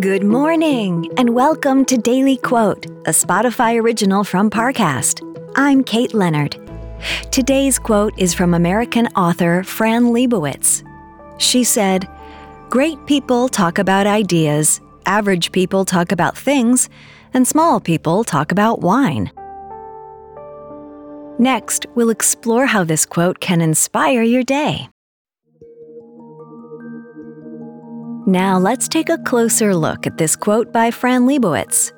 Good morning, and welcome to Daily Quote, a Spotify original from Parcast. I'm Kate Leonard. Today's quote is from American author Fran Lebowitz. She said, Great people talk about ideas, average people talk about things, and small people talk about wine. Next, we'll explore how this quote can inspire your day. Now let's take a closer look at this quote by Fran Lebowitz.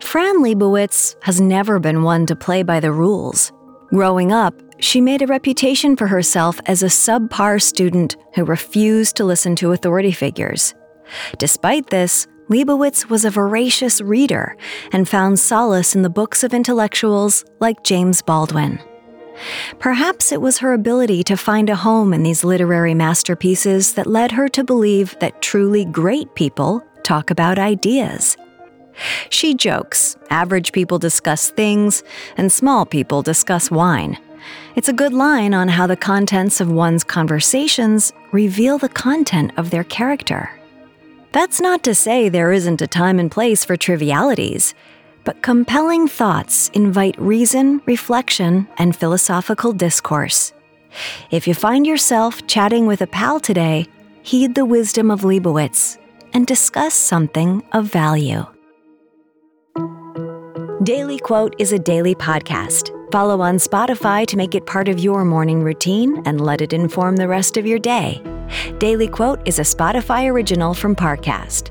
Fran Lebowitz has never been one to play by the rules. Growing up, she made a reputation for herself as a subpar student who refused to listen to authority figures. Despite this, Lebowitz was a voracious reader and found solace in the books of intellectuals like James Baldwin. Perhaps it was her ability to find a home in these literary masterpieces that led her to believe that truly great people talk about ideas. She jokes average people discuss things, and small people discuss wine. It's a good line on how the contents of one's conversations reveal the content of their character. That's not to say there isn't a time and place for trivialities but compelling thoughts invite reason, reflection, and philosophical discourse. If you find yourself chatting with a pal today, heed the wisdom of Lebowitz and discuss something of value. Daily Quote is a daily podcast. Follow on Spotify to make it part of your morning routine and let it inform the rest of your day. Daily Quote is a Spotify original from Parcast.